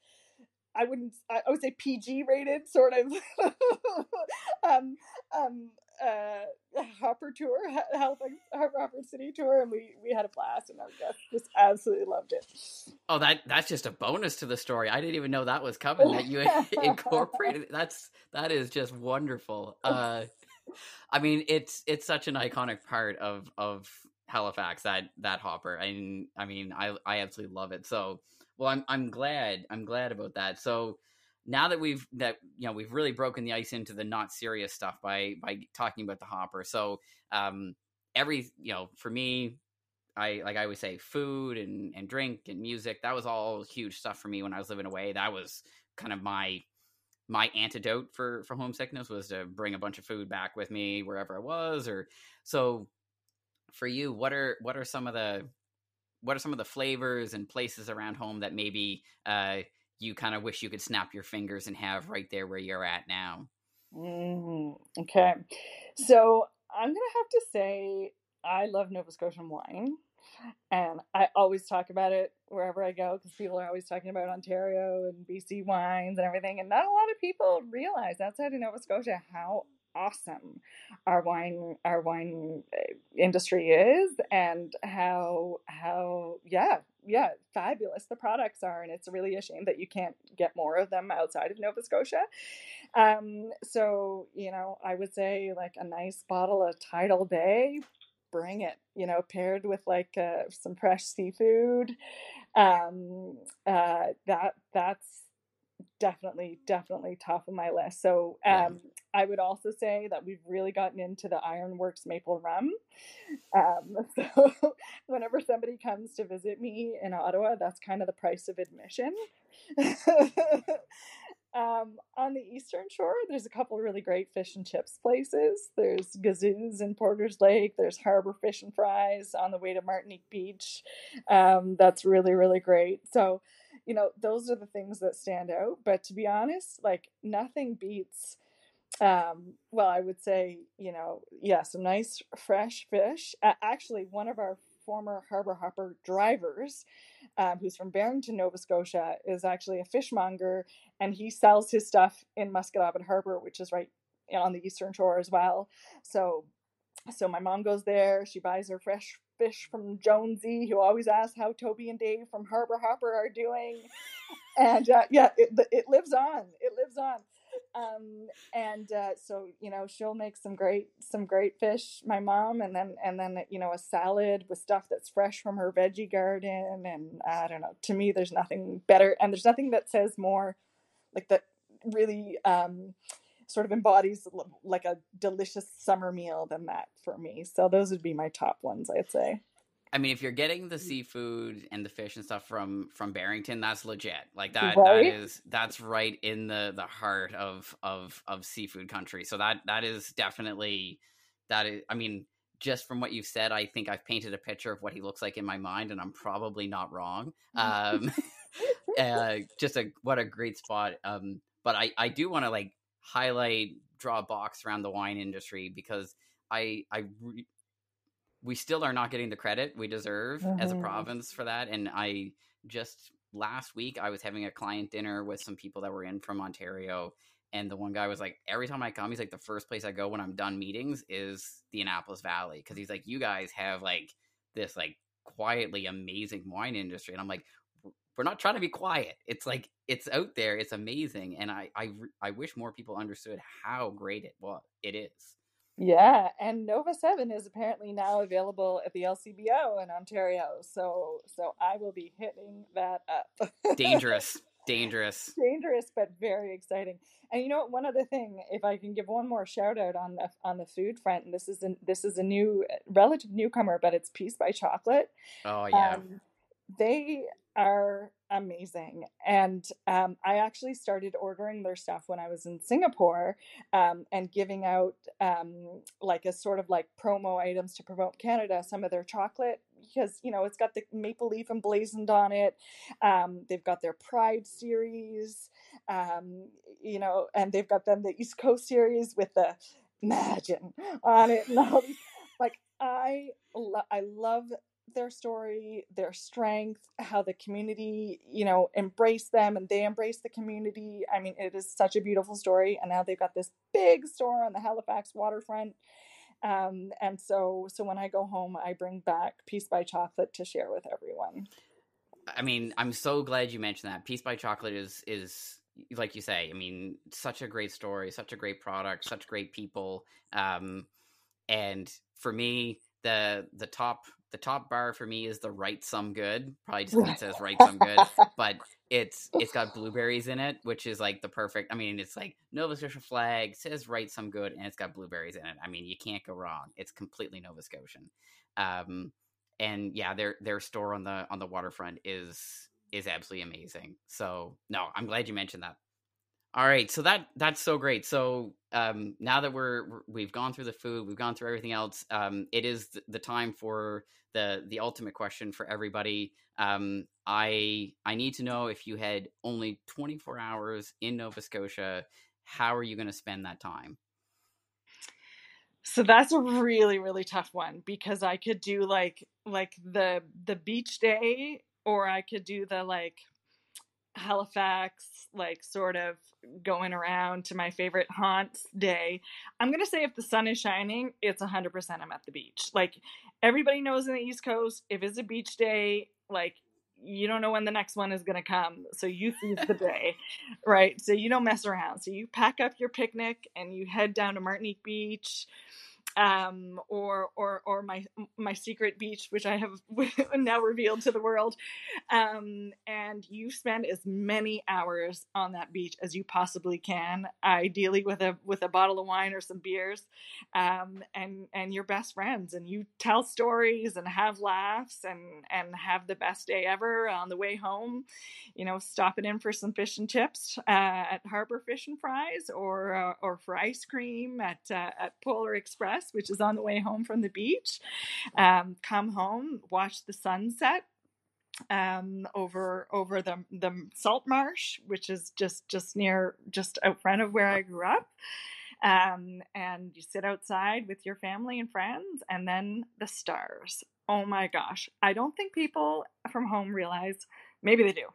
I wouldn't I would say PG rated sort of um um uh, Hopper tour, Halifax Hopper City tour, and we we had a blast, and our guests just absolutely loved it. Oh, that that's just a bonus to the story. I didn't even know that was coming. That you incorporated. That's that is just wonderful. Uh, I mean, it's it's such an iconic part of of Halifax that that Hopper. and I mean, I I absolutely love it. So, well, I'm I'm glad I'm glad about that. So now that we've that you know we've really broken the ice into the not serious stuff by by talking about the hopper. So um every you know for me i like i always say food and and drink and music that was all huge stuff for me when i was living away. That was kind of my my antidote for for homesickness was to bring a bunch of food back with me wherever i was or so for you what are what are some of the what are some of the flavors and places around home that maybe uh you kind of wish you could snap your fingers and have right there where you're at now? Mm-hmm. Okay. So I'm going to have to say I love Nova Scotian wine. And I always talk about it wherever I go because people are always talking about Ontario and BC wines and everything. And not a lot of people realize outside of Nova Scotia how awesome our wine our wine eh, industry is and how how yeah yeah fabulous the products are and it's really a shame that you can't get more of them outside of nova scotia. Um so you know i would say like a nice bottle of tidal bay bring it you know paired with like uh, some fresh seafood. Um uh that that's definitely definitely top of my list. So um yeah. i would also say that we've really gotten into the ironworks maple rum. Um so whenever somebody comes to visit me in ottawa that's kind of the price of admission. Um on the eastern shore there's a couple really great fish and chips places. There's gazoo's in porter's lake. There's harbor fish and fries on the way to martinique beach. Um that's really really great. So you know, those are the things that stand out. But to be honest, like nothing beats um well i would say you know yeah some nice fresh fish uh, actually one of our former harbor hopper drivers um, who's from barrington nova scotia is actually a fishmonger and he sells his stuff in musquodoboit harbor which is right on the eastern shore as well so so my mom goes there. She buys her fresh fish from Jonesy, who always asks how Toby and Dave from Harbor Hopper are doing. and uh, yeah, it, it lives on. It lives on. Um, and uh, so you know she'll make some great some great fish, my mom, and then and then you know a salad with stuff that's fresh from her veggie garden, and I don't know. To me, there's nothing better, and there's nothing that says more, like that really um, sort of embodies like a delicious summer meal than that for me. So those would be my top ones, I'd say. I mean, if you're getting the mm. seafood and the fish and stuff from from Barrington, that's legit. Like that, right? that is that's right in the the heart of of of seafood country. So that that is definitely that is. I mean, just from what you've said, I think I've painted a picture of what he looks like in my mind, and I'm probably not wrong. Um, uh, just a what a great spot. Um, but I I do want to like highlight draw a box around the wine industry because I I re- we still are not getting the credit we deserve mm-hmm. as a mm-hmm. province for that and I just last week I was having a client dinner with some people that were in from Ontario and the one guy was like every time I come he's like the first place I go when I'm done meetings is the Annapolis Valley cuz he's like you guys have like this like quietly amazing wine industry and I'm like we're not trying to be quiet. It's like it's out there. It's amazing, and I I I wish more people understood how great it was. It is. Yeah, and Nova Seven is apparently now available at the LCBO in Ontario. So so I will be hitting that up. dangerous, dangerous, dangerous, but very exciting. And you know what? one other thing, if I can give one more shout out on the on the food front, and this is a, this is a new relative newcomer, but it's Peace by Chocolate. Oh yeah. Um, they are amazing. And um, I actually started ordering their stuff when I was in Singapore um, and giving out um, like a sort of like promo items to promote Canada, some of their chocolate, because, you know, it's got the maple leaf emblazoned on it. Um, they've got their Pride series, um, you know, and they've got then the East Coast series with the Imagine on it. Like, I, lo- I love their story, their strength, how the community, you know, embrace them and they embrace the community. I mean, it is such a beautiful story. And now they've got this big store on the Halifax waterfront. Um, and so, so when I go home, I bring back Peace by Chocolate to share with everyone. I mean, I'm so glad you mentioned that. Peace by Chocolate is is like you say. I mean, such a great story, such a great product, such great people. Um, and for me, the the top the top bar for me is the right some good. Probably just because it says right some good, but it's it's got blueberries in it, which is like the perfect. I mean, it's like Nova Scotia flag says right some good, and it's got blueberries in it. I mean, you can't go wrong. It's completely Nova Scotian. Um, and yeah, their their store on the on the waterfront is is absolutely amazing. So no, I'm glad you mentioned that. All right, so that that's so great. So um, now that we're we've gone through the food, we've gone through everything else. Um, it is the time for the the ultimate question for everybody. Um, I I need to know if you had only 24 hours in Nova Scotia, how are you going to spend that time? So that's a really really tough one because I could do like like the the beach day or I could do the like Halifax, like sort of going around to my favorite haunts day. I'm going to say if the sun is shining, it's 100% I'm at the beach. Like everybody knows in the East Coast, if it's a beach day, like you don't know when the next one is going to come. So you seize the day, right? So you don't mess around. So you pack up your picnic and you head down to Martinique Beach um, or or or my my secret beach, which I have now revealed to the world. Um, and you spend as many hours on that beach as you possibly can, ideally with a with a bottle of wine or some beers, um, and and your best friends, and you tell stories and have laughs and and have the best day ever on the way home. You know, stopping in for some fish and chips uh, at Harbor Fish and Fries, or uh, or for ice cream at uh, at Polar Express which is on the way home from the beach. Um, come home, watch the sunset um, over over the the salt marsh, which is just just near just out front of where I grew up. Um, and you sit outside with your family and friends, and then the stars. Oh my gosh! I don't think people from home realize. Maybe they do.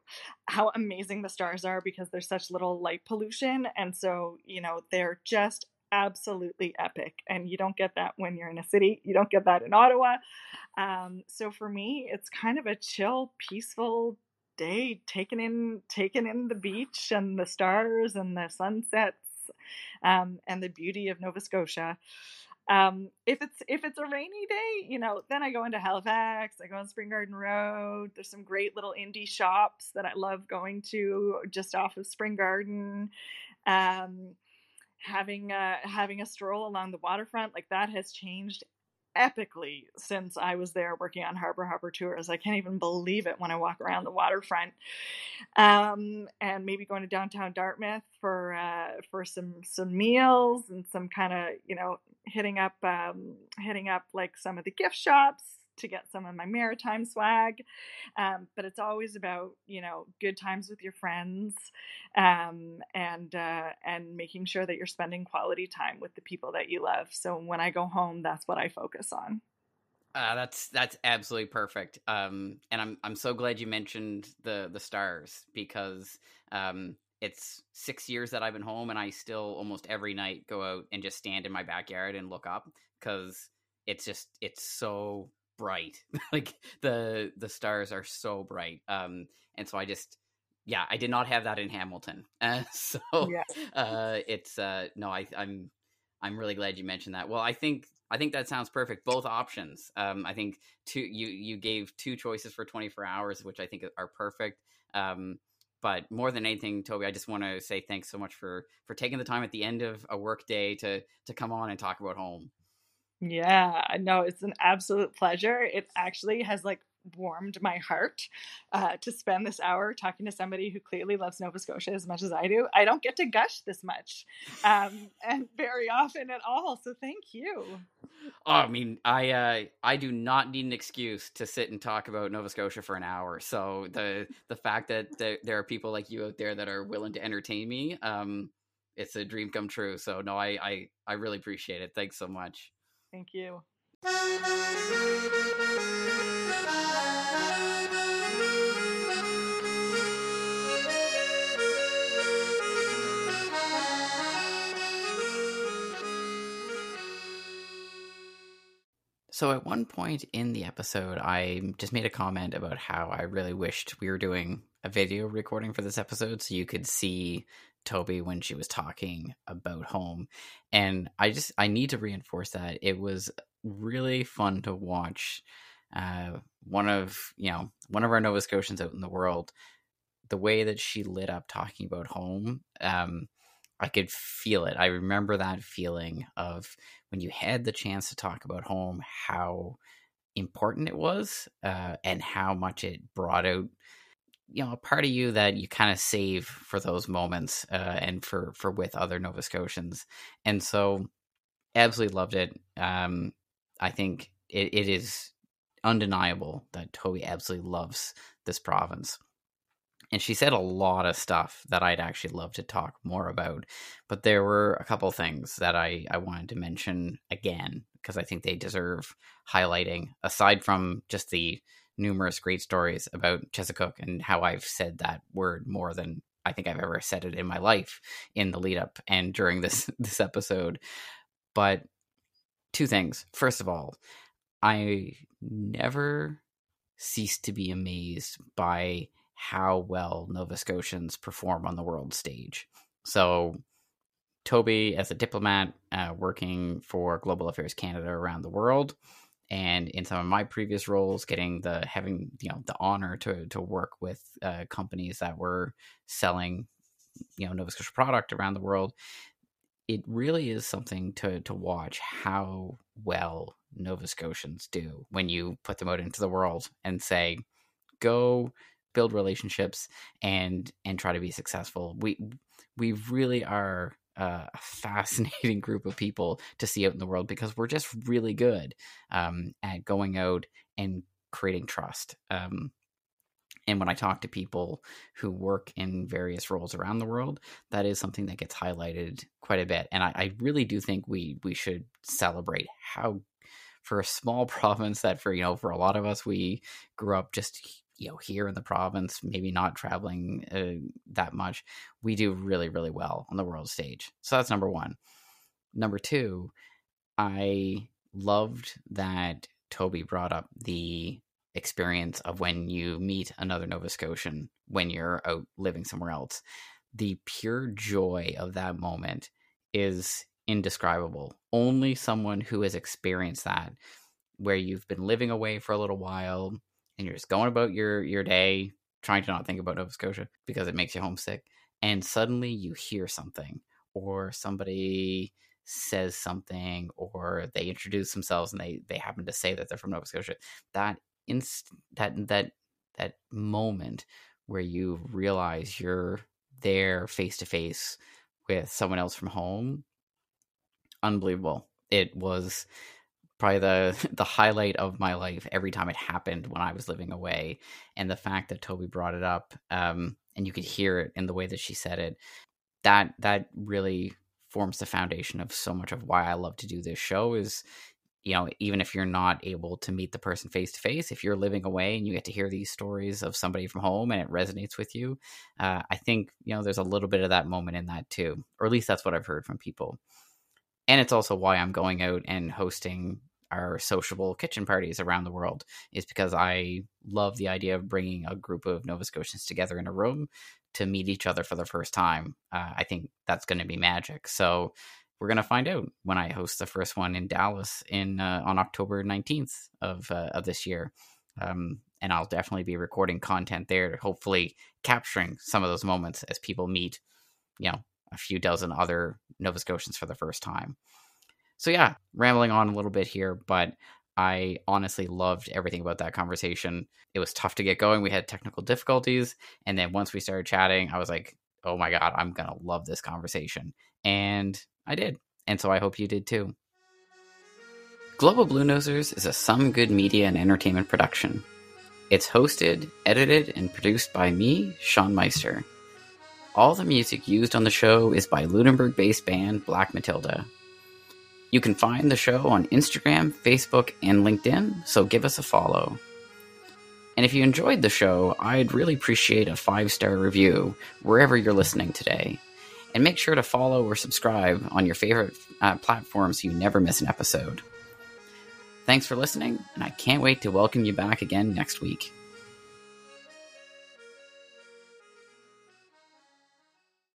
How amazing the stars are because there's such little light pollution, and so you know they're just absolutely epic. And you don't get that when you're in a city, you don't get that in Ottawa. Um, so for me, it's kind of a chill, peaceful day, taking in taking in the beach and the stars and the sunsets um, and the beauty of Nova Scotia. Um, if it's if it's a rainy day, you know, then I go into Halifax. I go on Spring Garden Road. There's some great little indie shops that I love going to just off of Spring Garden. Um, having a, having a stroll along the waterfront like that has changed epically since I was there working on Harbor Hopper tours. I can't even believe it when I walk around the waterfront. Um, and maybe going to downtown Dartmouth for uh, for some some meals and some kind of you know hitting up um, hitting up like some of the gift shops to get some of my maritime swag. Um, but it's always about you know good times with your friends, um, and uh, and making sure that you're spending quality time with the people that you love. So when I go home, that's what I focus on. Uh, that's that's absolutely perfect. Um, and I'm I'm so glad you mentioned the the stars because um, it's six years that I've been home, and I still almost every night go out and just stand in my backyard and look up because it's just it's so bright. like the the stars are so bright. Um, and so I just yeah, I did not have that in Hamilton. Uh, so uh, it's uh, no, I, I'm I'm really glad you mentioned that. Well, I think I think that sounds perfect. Both options. Um, I think two you you gave two choices for 24 hours, which I think are perfect. Um, but more than anything, Toby, I just want to say thanks so much for for taking the time at the end of a work day to to come on and talk about home. Yeah, no, it's an absolute pleasure. It actually has like warmed my heart uh, to spend this hour talking to somebody who clearly loves Nova Scotia as much as I do. I don't get to gush this much um, and very often at all. So thank you. Oh, I mean, I uh, I do not need an excuse to sit and talk about Nova Scotia for an hour. So the the fact that the, there are people like you out there that are willing to entertain me, um, it's a dream come true. So no, I I, I really appreciate it. Thanks so much. Thank you. So, at one point in the episode, I just made a comment about how I really wished we were doing a video recording for this episode so you could see Toby when she was talking about home. And I just I need to reinforce that it was really fun to watch uh, one of you know one of our Nova Scotians out in the world. The way that she lit up talking about home, um, I could feel it. I remember that feeling of when you had the chance to talk about home, how important it was, uh, and how much it brought out you know a part of you that you kind of save for those moments uh, and for for with other Nova Scotians, and so absolutely loved it. Um, I think it, it is undeniable that Toby absolutely loves this province. And she said a lot of stuff that I'd actually love to talk more about. But there were a couple things that I, I wanted to mention again because I think they deserve highlighting, aside from just the numerous great stories about Chezzetcook and how I've said that word more than I think I've ever said it in my life in the lead up and during this this episode. But two things. First of all, I never cease to be amazed by how well Nova Scotians perform on the world stage. So, Toby, as a diplomat uh, working for Global Affairs Canada around the world, and in some of my previous roles getting the having you know the honor to to work with uh, companies that were selling you know Nova Scotia product around the world it really is something to to watch how well Nova Scotians do when you put them out into the world and say go build relationships and and try to be successful. We we really are uh, a fascinating group of people to see out in the world because we're just really good um, at going out and creating trust. Um, and when I talk to people who work in various roles around the world, that is something that gets highlighted quite a bit. And I, I really do think we we should celebrate how, for a small province that for you know for a lot of us we grew up just you know here in the province maybe not traveling uh, that much we do really really well on the world stage so that's number one number two, I loved that Toby brought up the experience of when you meet another Nova Scotian when you're out living somewhere else. The pure joy of that moment is indescribable. Only someone who has experienced that, where you've been living away for a little while and you're just going about your your day, trying to not think about Nova Scotia because it makes you homesick, and suddenly you hear something or somebody says something or they introduce themselves and they they happen to say that they're from Nova Scotia. That inst that that that moment where you realize you're there face to face with someone else from home unbelievable it was probably the the highlight of my life every time it happened when i was living away and the fact that toby brought it up um, and you could hear it in the way that she said it that that really forms the foundation of so much of why i love to do this show is you know, even if you're not able to meet the person face to face, if you're living away and you get to hear these stories of somebody from home and it resonates with you, uh, I think, you know, there's a little bit of that moment in that too. Or at least that's what I've heard from people. And it's also why I'm going out and hosting our sociable kitchen parties around the world, is because I love the idea of bringing a group of Nova Scotians together in a room to meet each other for the first time. Uh, I think that's going to be magic. So, we're gonna find out when I host the first one in Dallas in uh, on October nineteenth of uh, of this year, um, and I'll definitely be recording content there, hopefully capturing some of those moments as people meet, you know, a few dozen other Nova Scotians for the first time. So yeah, rambling on a little bit here, but I honestly loved everything about that conversation. It was tough to get going. We had technical difficulties, and then once we started chatting, I was like, "Oh my god, I'm gonna love this conversation." And I did, and so I hope you did too. Global Bluenosers is a Some Good Media and Entertainment production. It's hosted, edited, and produced by me, Sean Meister. All the music used on the show is by Lunenburg based band Black Matilda. You can find the show on Instagram, Facebook, and LinkedIn, so give us a follow. And if you enjoyed the show, I'd really appreciate a five star review wherever you're listening today. And make sure to follow or subscribe on your favorite uh, platform so you never miss an episode. Thanks for listening, and I can't wait to welcome you back again next week.